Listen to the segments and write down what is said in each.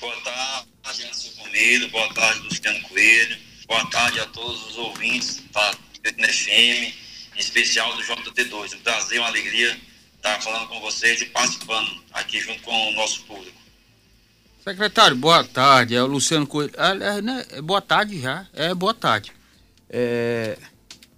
Boa tarde, Anderson Comedo. Boa tarde, Luciano Coelho. Boa tarde a todos os ouvintes da FM, em especial do JT2. Um prazer, uma alegria estar falando com vocês e participando aqui junto com o nosso público. Secretário, boa tarde. É o Luciano Coelho. É, né, é, boa tarde já. É boa tarde. É,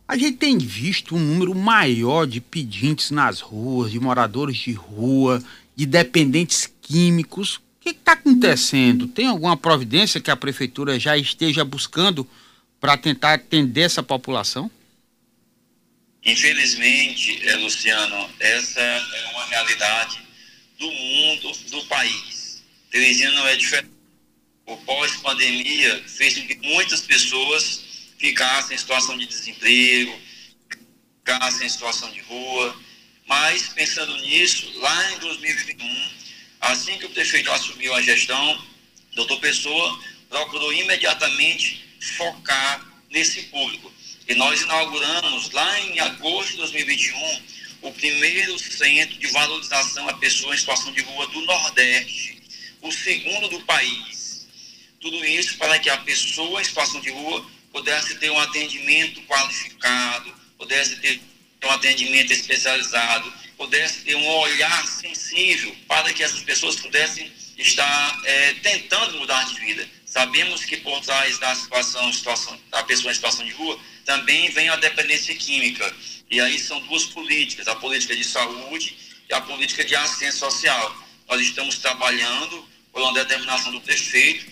a gente tem visto um número maior de pedintes nas ruas, de moradores de rua, de dependentes químicos. Que está acontecendo? Tem alguma providência que a prefeitura já esteja buscando para tentar atender essa população? Infelizmente, é, Luciano, essa é uma realidade do mundo, do país. Teresina não é diferente. O pós-pandemia fez com que muitas pessoas ficassem em situação de desemprego, ficassem em situação de rua. Mas, pensando nisso, lá em 2021, assim que o prefeito assumiu a gestão, doutor Pessoa procurou imediatamente focar nesse público. E nós inauguramos lá em agosto de 2021 o primeiro centro de valorização a pessoa em situação de rua do Nordeste, o segundo do país. Tudo isso para que a pessoa em situação de rua pudesse ter um atendimento qualificado, pudesse ter um atendimento especializado, pudesse ter um olhar sensível para que essas pessoas pudessem estar é, tentando mudar de vida. Sabemos que por trás da situação, situação da pessoa em situação de rua também vem a dependência química. E aí são duas políticas, a política de saúde e a política de assistência social. Nós estamos trabalhando por uma determinação do prefeito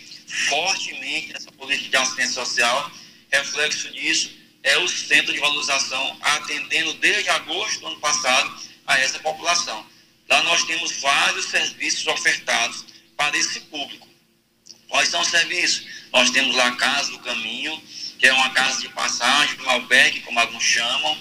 fortemente nessa política de assistência social Reflexo disso é o Centro de Valorização atendendo desde agosto do ano passado a essa população. Lá nós temos vários serviços ofertados para esse público. Quais são os serviços? Nós temos lá a Casa do Caminho, que é uma casa de passagem, um albergue, como alguns chamam.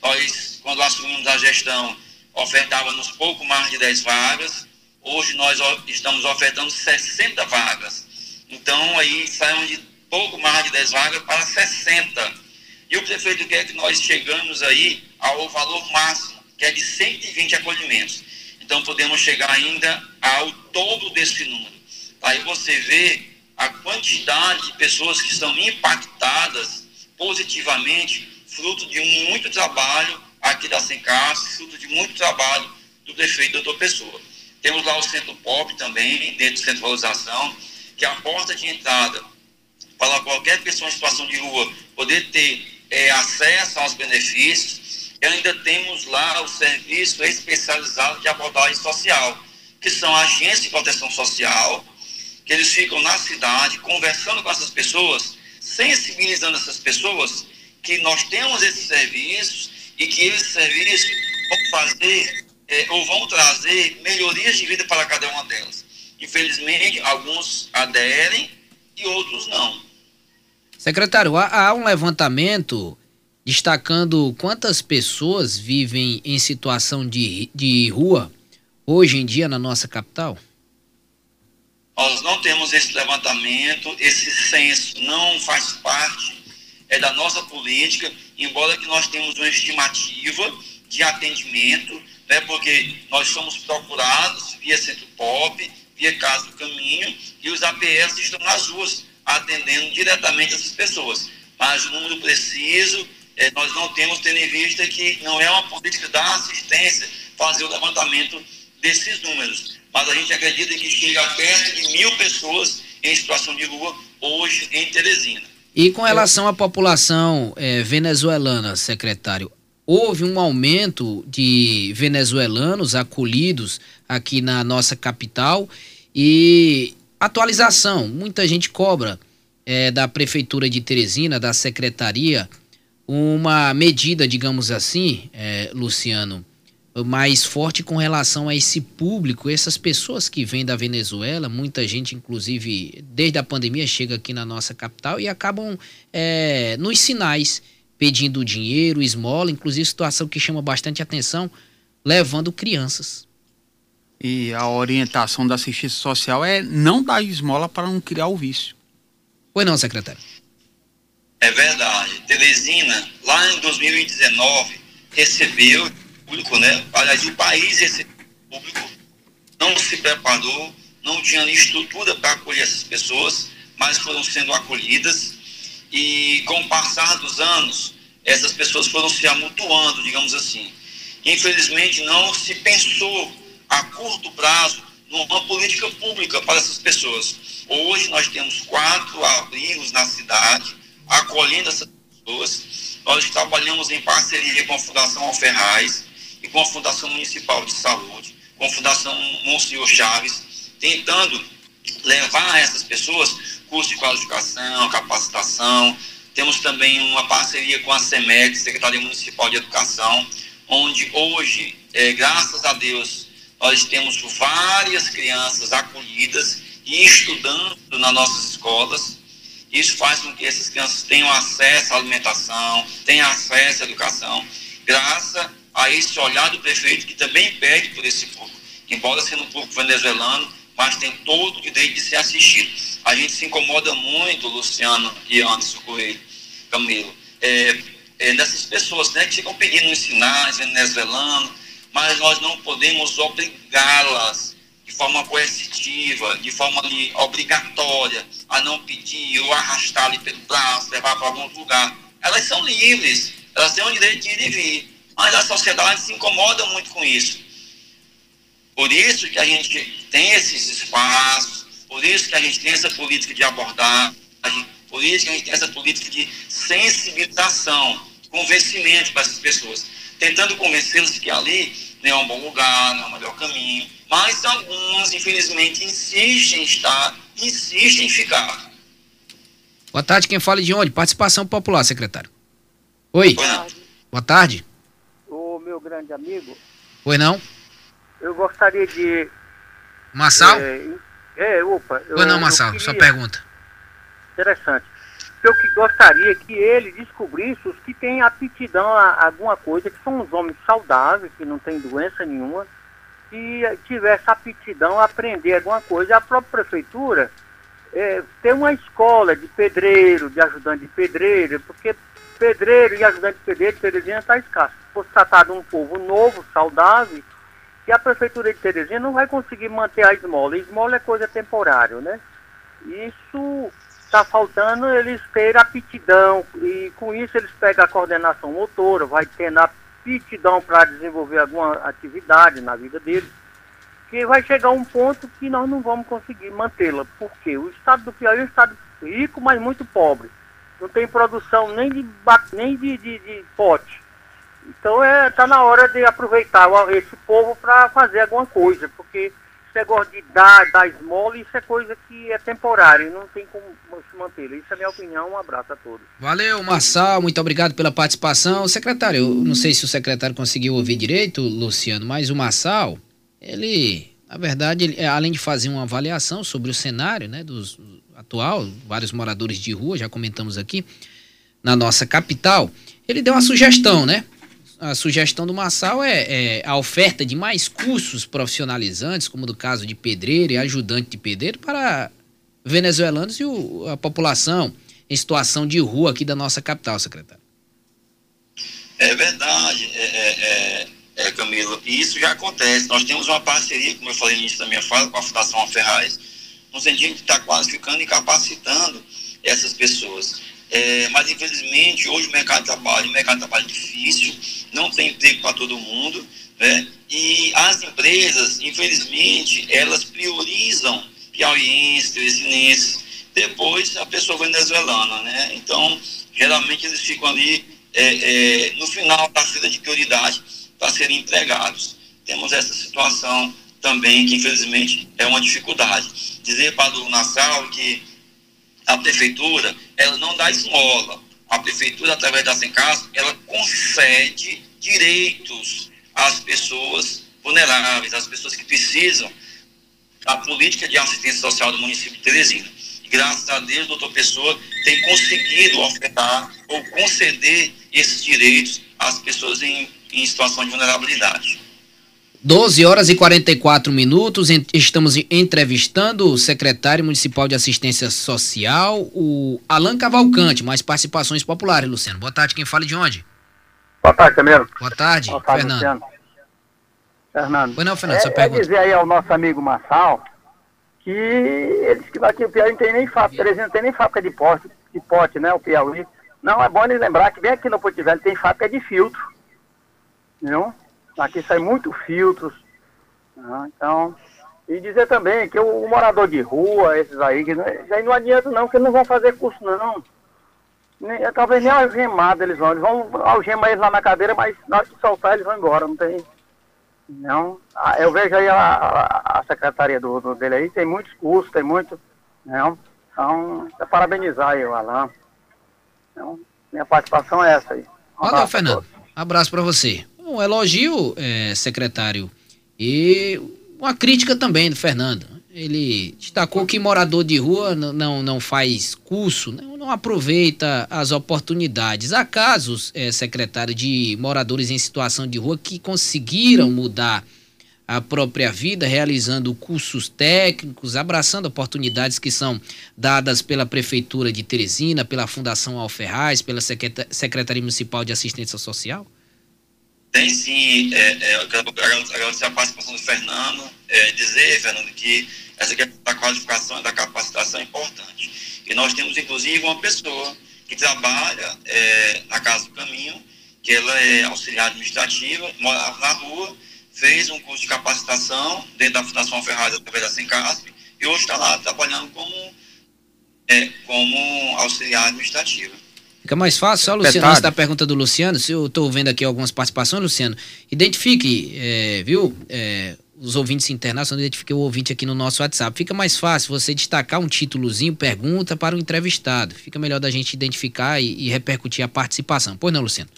Nós, quando assumimos a gestão, ofertávamos pouco mais de 10 vagas. Hoje nós estamos ofertando 60 vagas. Então, aí saímos de pouco mais de 10 vagas para 60. E o prefeito quer que nós chegamos aí ao valor máximo, que é de 120 acolhimentos. Então podemos chegar ainda ao todo desse número. Aí você vê a quantidade de pessoas que estão impactadas positivamente, fruto de muito trabalho aqui da Sencas, fruto de muito trabalho do prefeito doutor Pessoa. Temos lá o Centro Pop também, dentro do Centro de Valorização, que é a porta de entrada para qualquer pessoa em situação de rua poder ter é, acesso aos benefícios. E ainda temos lá o serviço especializado de abordagem social, que são agências de proteção social, que eles ficam na cidade conversando com essas pessoas, sensibilizando essas pessoas que nós temos esses serviços e que esses serviços vão fazer é, ou vão trazer melhorias de vida para cada uma delas. Infelizmente, alguns aderem e outros não. Secretário, há, há um levantamento destacando quantas pessoas vivem em situação de, de rua hoje em dia na nossa capital? Nós não temos esse levantamento, esse censo não faz parte é da nossa política, embora que nós temos uma estimativa de atendimento, né, porque nós somos procurados via Centro Pop, via Casa do Caminho, e os APS estão nas ruas atendendo diretamente essas pessoas. Mas o número preciso, é, nós não temos, tendo em vista que não é uma política da assistência fazer o levantamento desses números. Mas a gente acredita que chega perto de mil pessoas em situação de rua hoje em Teresina. E com relação à população é, venezuelana, secretário, houve um aumento de venezuelanos acolhidos aqui na nossa capital e Atualização: muita gente cobra é, da Prefeitura de Teresina, da Secretaria, uma medida, digamos assim, é, Luciano, mais forte com relação a esse público, essas pessoas que vêm da Venezuela, muita gente, inclusive, desde a pandemia, chega aqui na nossa capital e acabam é, nos sinais pedindo dinheiro, esmola, inclusive situação que chama bastante atenção, levando crianças e a orientação da assistência social é não dar esmola para não criar o vício. Pois não, secretário. É verdade. Teresina, lá em 2019, recebeu público, né? Aliás, o país recebeu público, não se preparou, não tinha estrutura para acolher essas pessoas, mas foram sendo acolhidas e com o passar dos anos, essas pessoas foram se amutuando, digamos assim. Infelizmente, não se pensou a curto prazo numa política pública para essas pessoas. Hoje nós temos quatro abrigos na cidade, acolhendo essas pessoas. Nós trabalhamos em parceria com a Fundação Alferraz e com a Fundação Municipal de Saúde, com a Fundação Monsenhor Chaves, tentando levar essas pessoas curso de qualificação, capacitação. Temos também uma parceria com a SEMEC, Secretaria Municipal de Educação, onde hoje, é, graças a Deus, nós temos várias crianças acolhidas e estudando nas nossas escolas. Isso faz com que essas crianças tenham acesso à alimentação, tenham acesso à educação, graças a esse olhar do prefeito que também pede por esse público. Embora sendo um público venezuelano, mas tem todo o direito de ser assistido. A gente se incomoda muito, Luciano e Anderson Coelho, Camilo, é, é, nessas pessoas né, que ficam pedindo os sinais venezuelanos, mas nós não podemos obrigá-las de forma coercitiva, de forma ali, obrigatória, a não pedir ou arrastar ali pelo braço, levar para algum lugar. Elas são livres, elas têm o direito de ir e vir, mas a sociedade se incomoda muito com isso. Por isso que a gente tem esses espaços, por isso que a gente tem essa política de abordagem, por isso que a gente tem essa política de sensibilização, convencimento para essas pessoas, tentando convencê-las que ali não é um bom lugar, não é o melhor caminho. Mas alguns, infelizmente, insistem em estar, insistem em ficar. Boa tarde, quem fala de onde? Participação popular, secretário. Oi. Boa tarde. Boa tarde. O meu grande amigo. Oi, não? Eu gostaria de. Massal? É, é opa. Oi, não, Massal, queria... sua pergunta. Interessante eu que gostaria que ele descobrisse os que têm aptidão a, alguma coisa, que são os homens saudáveis, que não têm doença nenhuma, que tivesse aptidão a aprender alguma coisa. A própria prefeitura é, tem uma escola de pedreiro, de ajudante de pedreiro, porque pedreiro e ajudante de pedreiro, Terezinha está escasso. Se fosse tratado um povo novo, saudável, e a prefeitura de Terezinha não vai conseguir manter a esmola. A esmola é coisa temporária, né? Isso está faltando eles terem aptidão e com isso eles pegam a coordenação motora, vai tendo aptidão para desenvolver alguma atividade na vida deles, que vai chegar um ponto que nós não vamos conseguir mantê-la, porque o estado do Piauí é um estado rico, mas muito pobre. Não tem produção nem de, nem de, de, de pote. Então está é, tá na hora de aproveitar esse povo para fazer alguma coisa, porque negócio de dar, dar esmola, isso é coisa que é temporária, não tem como se manter. Isso é minha opinião. Um abraço a todos. Valeu, Marçal, muito obrigado pela participação. Secretário, eu não sei se o secretário conseguiu ouvir direito, Luciano, mas o Marçal, ele, na verdade, ele, além de fazer uma avaliação sobre o cenário né, dos, atual, vários moradores de rua, já comentamos aqui, na nossa capital, ele deu uma sugestão, né? A sugestão do Massal é, é, a oferta de mais cursos profissionalizantes, como do caso de pedreiro e ajudante de pedreiro, para venezuelanos e o, a população em situação de rua aqui da nossa capital, secretário. É verdade, é, é, é, é Camilo, e isso já acontece. Nós temos uma parceria, como eu falei no início da minha fala, com a Fundação Ferraz, no sentido de estar qualificando e capacitando essas pessoas. É, mas infelizmente hoje o mercado de trabalho, o mercado de trabalho é difícil, não tem emprego para todo mundo, né? E as empresas, infelizmente, elas priorizam piauienses, teresinenses, depois a pessoa venezuelana, né? Então, geralmente eles ficam ali é, é, no final da fila de prioridade para serem empregados. Temos essa situação também que infelizmente é uma dificuldade. Dizer para o Nassau que a prefeitura ela não dá esmola, a prefeitura, através da Sencas, ela concede direitos às pessoas vulneráveis, às pessoas que precisam da política de assistência social do município de Teresina. Graças a Deus, doutor Pessoa tem conseguido ofertar ou conceder esses direitos às pessoas em, em situação de vulnerabilidade. 12 horas e 44 minutos. Estamos entrevistando o secretário municipal de assistência social, o Alan Cavalcante, mais participações populares, Luciano. Boa tarde, quem fala de onde? Boa tarde, Camilo. Boa tarde, Boa tarde Fernando. Luciano. Fernando. Pois não, Fernando, é, sua pergunta. É dizer aí ao nosso amigo Massal que eles que aqui o Piauí não tem nem fábrica, não tem nem fábrica de pote, de pote, né, o Piauí. Não, é bom ele lembrar que bem aqui no Porto Velho tem fábrica de filtro, não? Aqui sai muito filtros, né? então... E dizer também que o, o, morador de rua, esses aí, que não, aí não adianta não, que eles não vão fazer curso não. Nem, talvez nem algemado eles vão. Eles vão algemar eles lá na cadeira, mas na hora que soltar eles vão embora, não tem. Não. Ah, eu vejo aí a, a, a secretaria do, do, dele aí, tem muitos cursos, tem muito. Não. Então, é parabenizar aí o Alain. Então, minha participação é essa aí. Um Valeu, Fernando. Abraço para você. Um elogio, é, secretário. E uma crítica também do Fernando. Ele destacou que morador de rua não, não faz curso, não, aproveita as oportunidades. Há casos, é, secretário, de moradores em situação de rua que conseguiram mudar a própria vida, realizando cursos técnicos, abraçando oportunidades que são dadas pela Prefeitura de Teresina, pela Fundação Alferraz, pela Secretaria Municipal de Assistência Social? Tem sim, é, é, eu quero agradecer a participação do Fernando, é, dizer, Fernando, que essa questão da qualificação e da capacitação é importante. E nós temos, inclusive, uma pessoa que trabalha é, na Casa do Caminho, que ela é auxiliar administrativa, mora na rua, fez um curso de capacitação dentro da Fundação Ferraz através da Sencasp, e hoje está lá trabalhando como, é, como auxiliar administrativa. Fica mais fácil, só, Luciano, antes da pergunta do Luciano, se eu estou vendo aqui algumas participações, Luciano, identifique, é, viu, é, os ouvintes internacionais, identifiquei o ouvinte aqui no nosso WhatsApp. Fica mais fácil você destacar um títulozinho, pergunta para o entrevistado. Fica melhor da gente identificar e, e repercutir a participação. Pois não, Luciano?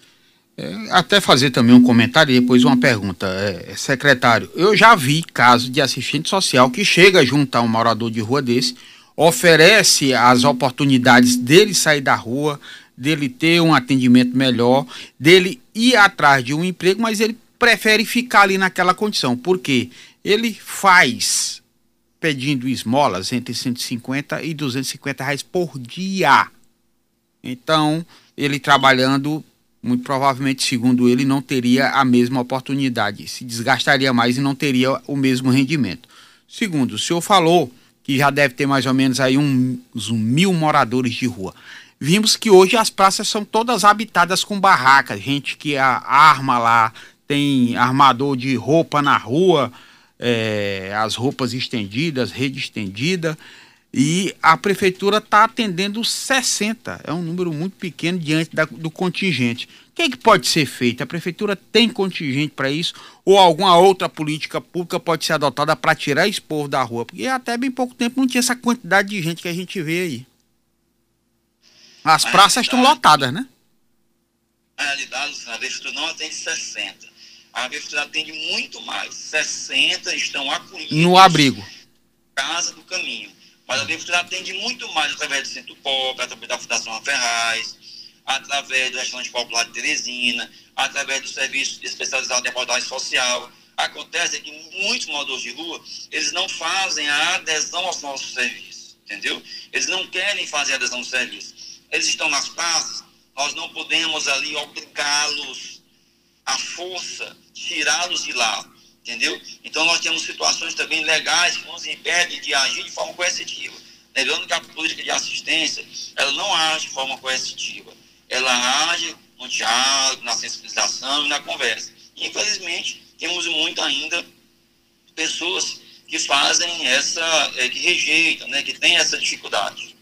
É, até fazer também um comentário e depois uma pergunta. É, secretário, eu já vi caso de assistente social que chega junto a um morador de rua desse, oferece as oportunidades dele sair da rua, dele ter um atendimento melhor, dele ir atrás de um emprego, mas ele prefere ficar ali naquela condição, porque ele faz pedindo esmolas entre 150 e 250 reais por dia. Então, ele trabalhando, muito provavelmente, segundo ele, não teria a mesma oportunidade, se desgastaria mais e não teria o mesmo rendimento. Segundo, o senhor falou que já deve ter mais ou menos aí uns mil moradores de rua vimos que hoje as praças são todas habitadas com barracas, gente que arma lá, tem armador de roupa na rua, é, as roupas estendidas, rede estendida, e a prefeitura está atendendo 60, é um número muito pequeno diante da, do contingente. O que, é que pode ser feito? A prefeitura tem contingente para isso? Ou alguma outra política pública pode ser adotada para tirar esse povo da rua? Porque até bem pouco tempo não tinha essa quantidade de gente que a gente vê aí. As praças estão lotadas, né? Na realidade, a prefeitura não atende 60. A prefeitura atende muito mais. 60 estão acolhidos. No abrigo. Casa do Caminho. Mas a prefeitura atende muito mais através do Centro Pop, através da Fundação Ferraz, através do Restaurante Popular de Teresina, através do Serviço Especializado de Abordagem Social. Acontece que muitos moradores de rua, eles não fazem a adesão aos nossos serviços, entendeu? Eles não querem fazer a adesão ao serviço eles estão nas praças, nós não podemos ali obrigá-los à força, tirá-los de lá, entendeu? Então nós temos situações também legais que nos impedem de agir de forma coercitiva. Lembrando que a política de assistência, ela não age de forma coercitiva, ela age no diálogo, na sensibilização e na conversa. Infelizmente, temos muito ainda pessoas que fazem essa, é, que rejeitam, né, que têm essa dificuldade.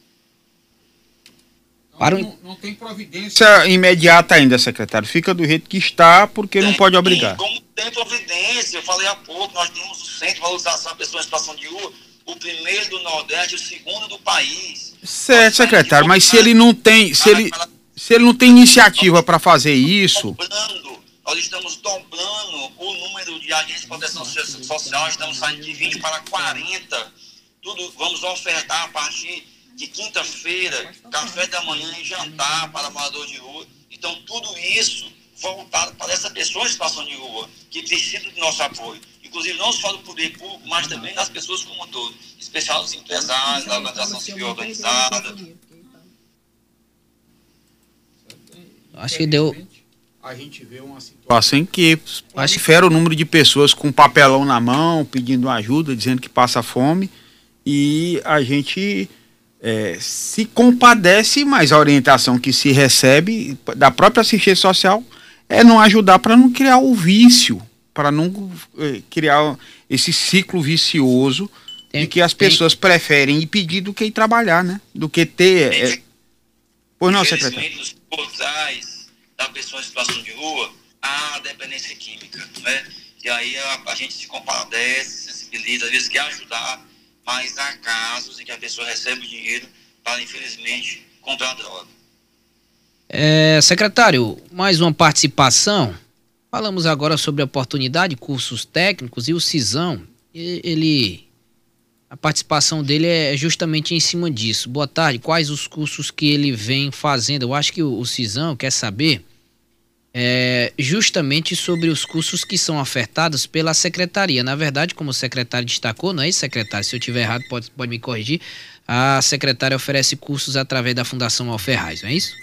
Para não, não, tem providência imediata ainda, secretário. Fica do jeito que está, porque tem, não pode obrigar. Tem, como tem providência, eu falei há pouco, nós temos o Centro de Valorização da Pessoa em Situação de Rua, o primeiro do Nordeste, o segundo do país. Certo, secretário, mas se ele não tem, se ele, se ele não tem iniciativa para fazer isso... Dobrando, nós estamos dobrando o número de agentes de proteção social, estamos saindo de 20 para 40, tudo, vamos ofertar a partir de quinta-feira, café da manhã e jantar para morador de rua. Então, tudo isso voltado para essa pessoa em situação de rua, que precisa do nosso apoio. Inclusive, não só do poder público, mas também das pessoas como um todo, especial dos empresários, da organização civil organizada. Acho que deu. A gente vê uma situação em que prolifera o número de pessoas com papelão na mão, pedindo ajuda, dizendo que passa fome e a gente é, se compadece, mas a orientação que se recebe da própria assistência social é não ajudar para não criar o vício, para não é, criar esse ciclo vicioso tem, de que as pessoas tem... preferem ir pedir do que ir trabalhar, né? Do que ter. É... Pois não, secretário. Os portais da pessoa em situação de rua, a dependência química, né? E aí a, a gente se compadece, sensibiliza, às vezes quer ajudar, mas há casos em que a pessoa recebe o dinheiro para, infelizmente, comprar droga. É, secretário, mais uma participação. Falamos agora sobre a oportunidade, cursos técnicos e o CISão. Ele a participação dele é justamente em cima disso. Boa tarde. Quais os cursos que ele vem fazendo? Eu acho que o, o Cisão quer saber é, justamente sobre os cursos que são ofertados pela secretaria. Na verdade, como o secretário destacou, não é isso, secretário? Se eu tiver errado, pode, pode me corrigir. A secretária oferece cursos através da Fundação Alferraz, não é isso?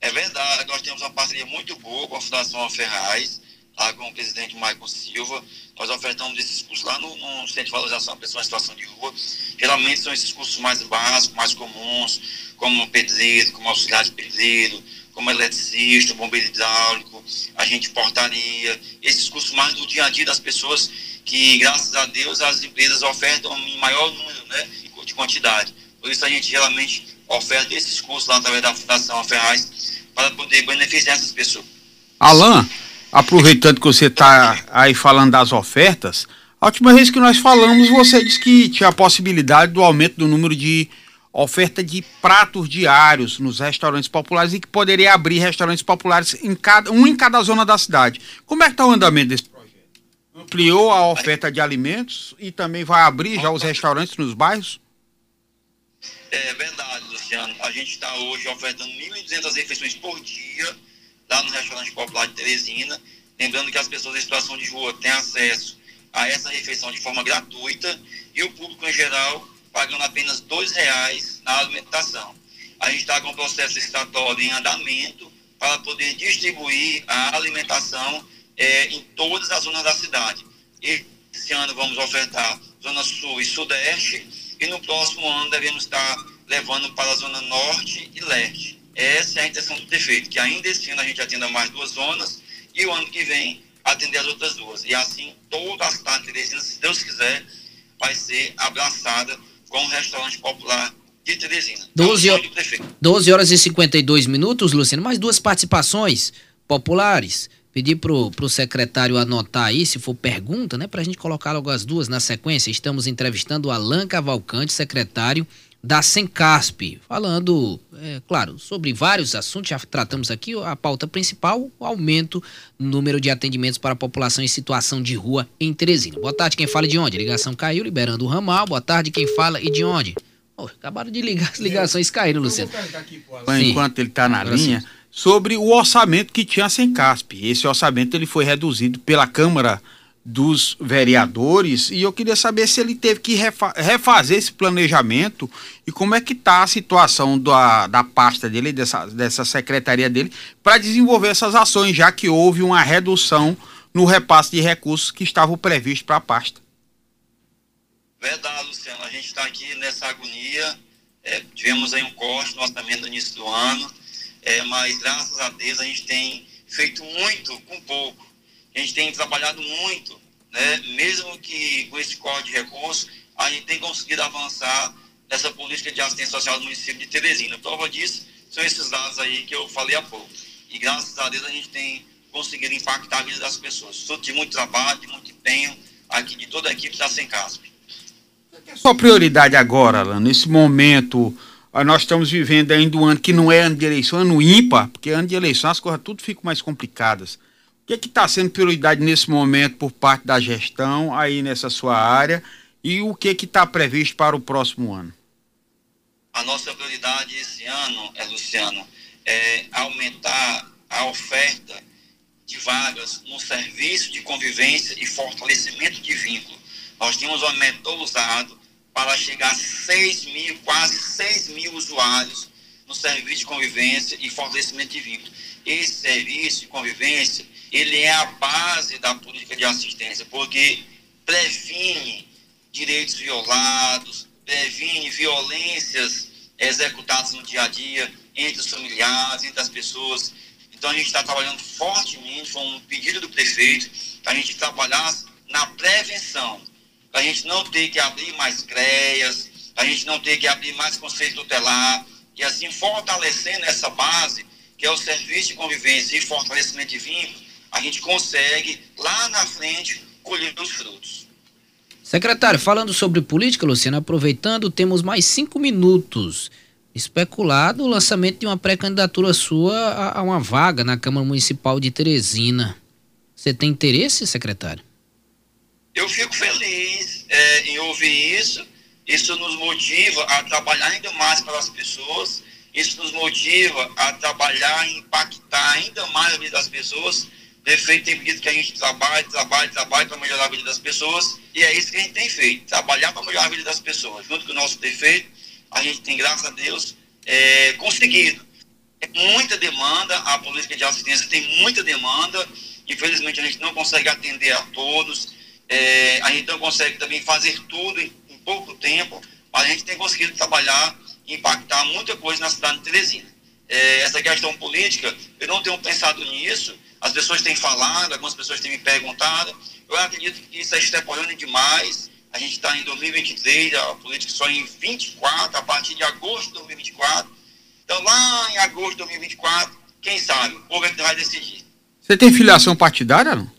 É verdade. Nós temos uma parceria muito boa com a Fundação Alferraz lá com o presidente Michael Silva. Nós ofertamos esses cursos lá no, no Centro de Valorização da Pessoa em Situação de Rua. Geralmente são esses cursos mais básicos, mais comuns, como pedreiro, como auxiliar de pedreiro, como eletricista, bombeiro hidráulico, agente de portaria, esses cursos mais do dia a dia das pessoas que, graças a Deus, as empresas ofertam em maior número né, de quantidade. Por isso a gente geralmente oferta esses cursos lá através da Fundação Ferraz para poder beneficiar essas pessoas. Alain, aproveitando que você está aí falando das ofertas, a última vez que nós falamos, você disse que tinha a possibilidade do aumento do número de oferta de pratos diários nos restaurantes populares e que poderia abrir restaurantes populares em cada, um em cada zona da cidade. Como é que está o andamento desse projeto? Ampliou a oferta de alimentos e também vai abrir já os restaurantes nos bairros? É verdade, Luciano. A gente está hoje ofertando 1.200 refeições por dia lá no restaurante popular de Teresina. Lembrando que as pessoas em situação de rua têm acesso a essa refeição de forma gratuita e o público em geral pagando apenas R$ reais na alimentação. A gente está com o processo licitatório em andamento para poder distribuir a alimentação é, em todas as zonas da cidade. Esse ano vamos ofertar Zona Sul e Sudeste e no próximo ano devemos estar levando para a Zona Norte e Leste. Essa é a intenção do prefeito, que ainda esse ano a gente atenda mais duas zonas e o ano que vem atender as outras duas. E assim, toda a cidade de Teresina, se Deus quiser, vai ser abraçada com um restaurante popular de Teresina. 12, é 12 horas e 52 minutos, Luciano. Mais duas participações populares. Pedir pro, pro secretário anotar aí, se for pergunta, né? Pra gente colocar logo as duas na sequência. Estamos entrevistando o Alan Cavalcante, secretário da Sencasp, falando, é, claro, sobre vários assuntos, já tratamos aqui a pauta principal, o aumento no número de atendimentos para a população em situação de rua em Teresina. Boa tarde, quem fala de onde? A ligação caiu, liberando o ramal. Boa tarde, quem fala e de onde? Oh, acabaram de ligar, as ligações caíram, Luciano. Enquanto ele está na linha, sobre o orçamento que tinha a Sencasp. Esse orçamento ele foi reduzido pela Câmara dos vereadores e eu queria saber se ele teve que refa refazer esse planejamento e como é que está a situação da, da pasta dele, dessa, dessa secretaria dele, para desenvolver essas ações, já que houve uma redução no repasse de recursos que estavam previstos para a pasta. Verdade, Luciano. A gente está aqui nessa agonia. É, tivemos aí um corte no orçamento no início do ano, é, mas graças a Deus a gente tem feito muito com pouco a gente tem trabalhado muito, né? mesmo que com esse corte de recursos, a gente tem conseguido avançar nessa política de assistência social do município de Teresina. Prova disso são esses dados aí que eu falei há pouco. E graças a Deus a gente tem conseguido impactar a vida das pessoas. Fruto de muito trabalho, de muito empenho aqui de toda a equipe da Sencasp. É sua prioridade agora, Alan, nesse momento, ah, nós estamos vivendo ainda um ano que não é ano de eleição, ano ímpar, porque ano de eleição as coisas tudo ficam mais complicadas. O que está sendo prioridade nesse momento por parte da gestão aí nessa sua área e o que está previsto para o próximo ano? A nossa prioridade esse ano, é, Luciano, é aumentar a oferta de vagas no serviço de convivência e fortalecimento de vínculo. Nós tínhamos um aumentou usado para chegar a 6 mil, quase 6 mil usuários no serviço de convivência e fortalecimento de vínculo. Esse serviço de convivência ele é a base da política de assistência, porque previne direitos violados, previne violências executadas no dia a dia entre os familiares, entre as pessoas. Então a gente está trabalhando fortemente, foi um pedido do prefeito, para a gente trabalhar na prevenção, para a gente não ter que abrir mais CREAS, para a gente não ter que abrir mais conselho tutelar, e assim fortalecendo essa base, que é o serviço de convivência e fortalecimento de vínculos, a gente consegue lá na frente colher os frutos. Secretário, falando sobre política, Luciano, aproveitando, temos mais cinco minutos. Especulado o lançamento de uma pré-candidatura sua a, uma vaga na Câmara Municipal de Teresina. Você tem interesse, secretário? Eu fico feliz é, em ouvir isso. Isso nos motiva a trabalhar ainda mais para as pessoas. Isso nos motiva a trabalhar e impactar ainda mais a vida das pessoas prefeito tem pedido que a gente trabalhe, trabalhe, trabalhe para melhorar a vida das pessoas, e é isso que a gente tem feito, trabalhar para melhorar a vida das pessoas. Junto com o nosso prefeito, a gente tem, graças a Deus, é, conseguido. É muita demanda, a política de assistência tem muita demanda, infelizmente a gente não consegue atender a todos, é, a gente não consegue também fazer tudo em, em pouco tempo, mas a gente tem conseguido trabalhar e impactar muita coisa na cidade de Teresina. É, essa questão política, eu não tenho pensado nisso, as pessoas têm falado, algumas pessoas têm me perguntado. Eu acredito que isso é extrapolando demais. A gente está em 2023, a política só em 24, a partir de agosto de 2024. Então, lá em agosto de 2024, quem sabe, o povo é que vai decidir. Você tem filiação partidária, não?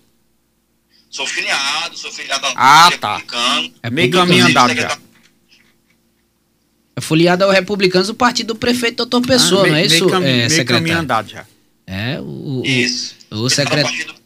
Sou filiado, sou filiado ao ah, tá. republicano. É meio caminho andado já. É filiado ao republicanos do partido do prefeito doutor Pessoa, ah, não é isso, meio, é, meio caminho andado já. É, o, Isso. O, o secretário.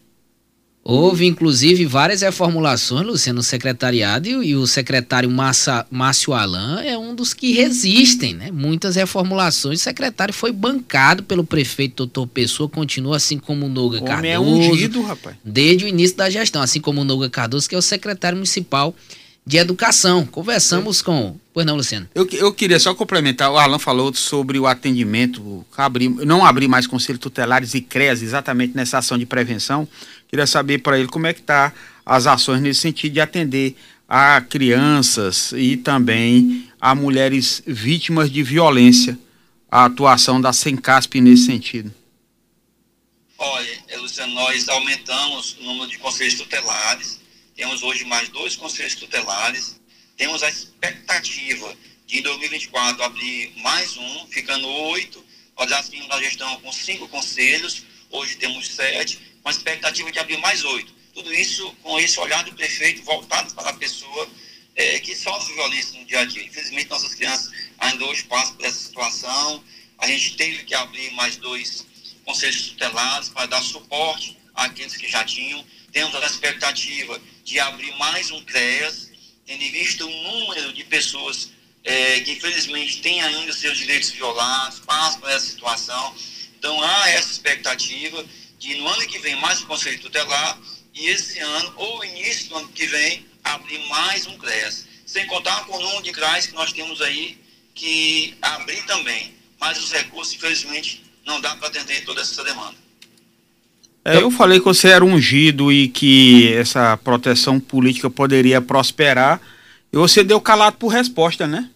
Houve, inclusive, várias reformulações, Luciano, no secretariado, e, e o secretário Massa, Márcio Alain é um dos que resistem, né? Muitas reformulações. O secretário foi bancado pelo prefeito doutor Pessoa, continua assim como o Noga Homem Cardoso. É ungido, rapaz. Desde o início da gestão, assim como o Noga Cardoso, que é o secretário municipal de educação. Conversamos com. Pois não, Luciano? Eu, eu queria só complementar. O Alan falou sobre o atendimento, abrir, não abrir mais conselhos tutelares e CREAS exatamente nessa ação de prevenção. Queria saber para ele como é que está as ações nesse sentido de atender a crianças e também a mulheres vítimas de violência, a atuação da Sencasp nesse sentido. Olha, Luciano, nós aumentamos o número de conselhos tutelares temos hoje mais dois conselhos tutelares. Temos a expectativa de em 2024 abrir mais um, ficando oito. Nós já tínhamos na gestão com cinco conselhos, hoje temos sete, com a expectativa de abrir mais oito. Tudo isso com esse olhar do prefeito voltado para a pessoa é, que sofre violência no dia a dia. Infelizmente, nossas crianças ainda hoje passam por essa situação. A gente teve que abrir mais dois conselhos tutelares para dar suporte àqueles que já tinham. Temos a expectativa de abrir mais um CREAS, tendo em vista o número de pessoas é, que infelizmente têm ainda seus direitos violados, passam por essa situação. Então há essa expectativa de no ano que vem mais um conselho tutelar e esse ano, ou início do ano que vem, abrir mais um CREAS. Sem contar com o número de CRAs que nós temos aí que abrir também. Mas os recursos, infelizmente, não dá para atender toda essa demanda. É, eu falei que você era ungido e que essa proteção política poderia prosperar. E você deu calado por resposta, né?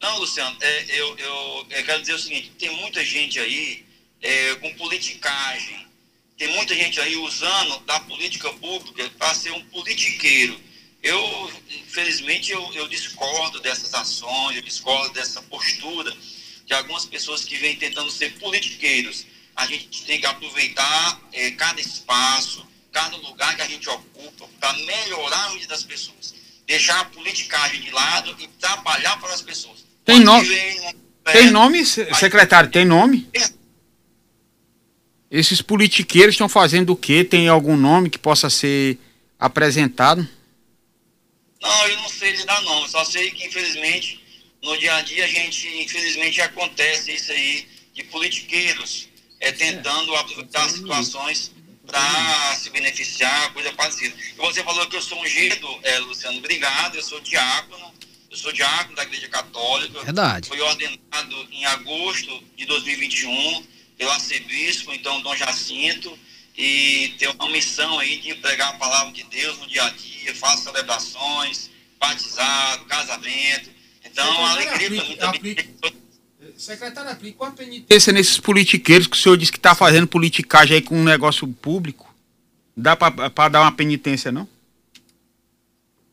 Não, Luciano, é, eu, eu, eu, quero dizer o seguinte: tem muita gente aí é, com politicagem, tem muita gente aí usando da política pública para ser um politiqueiro. Eu, infelizmente, eu, eu discordo dessas ações, eu discordo dessa postura de algumas pessoas que vêm tentando ser politiqueiros a gente tem que aproveitar é, cada espaço, cada lugar que a gente ocupa para melhorar a vida das pessoas. Deixar a politicagem de lado e trabalhar para as pessoas. Tem nome? Tem nome, secretário? Tem nome? Esses politiqueiros estão fazendo o quê? Tem algum nome que possa ser apresentado? Não, eu não sei lhe dar nome, só sei que infelizmente no dia a dia a gente, infelizmente acontece isso aí de politiqueiros é, tentando aproveitar situações para se beneficiar, coisa parecida. E você falou que eu sou ungido, é, Luciano, obrigado, eu sou diácono, eu sou diácono da Igreja Católica. Verdade. Fui ordenado em agosto de 2021 pelo arcebispo, então, Dom Jacinto, e tenho uma missão aí de pregar a palavra de Deus no dia a dia, faço celebrações, batizado, casamento. Então, a alegria para mim também. Secretário, aplica uma penitência nesses politiqueiros que o senhor disse que está fazendo politicagem aí com um negócio público. Dá para dar uma penitência, não?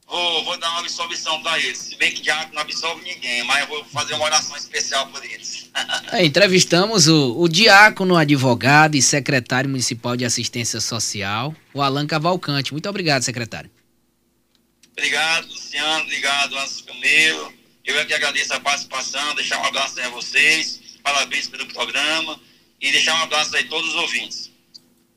Vou, vou dar uma absolvição para eles. Se bem que diabo não absolve ninguém, mas eu vou fazer uma oração especial por eles. é, entrevistamos o, o diácono, advogado e secretário municipal de assistência social, o Alan Cavalcante. Muito obrigado, secretário. Obrigado, Luciano. Obrigado, Anso Camelo. Eu é que agradeço a participação, deixar um abraço a vocês. Parabéns pelo programa e deixar um abraço aí a todos os ouvintes.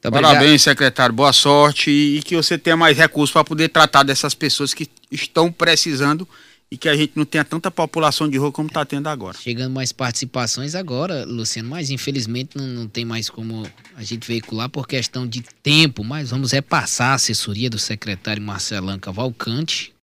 Parabéns, secretário. Boa sorte e que você tenha mais recursos para poder tratar dessas pessoas que estão precisando e que a gente não tenha tanta população de rua como está tendo agora. Chegando mais participações agora, Luciano, mas infelizmente não, não tem mais como a gente veicular por questão de tempo, mas vamos repassar a assessoria do secretário Marcelão Cavalcante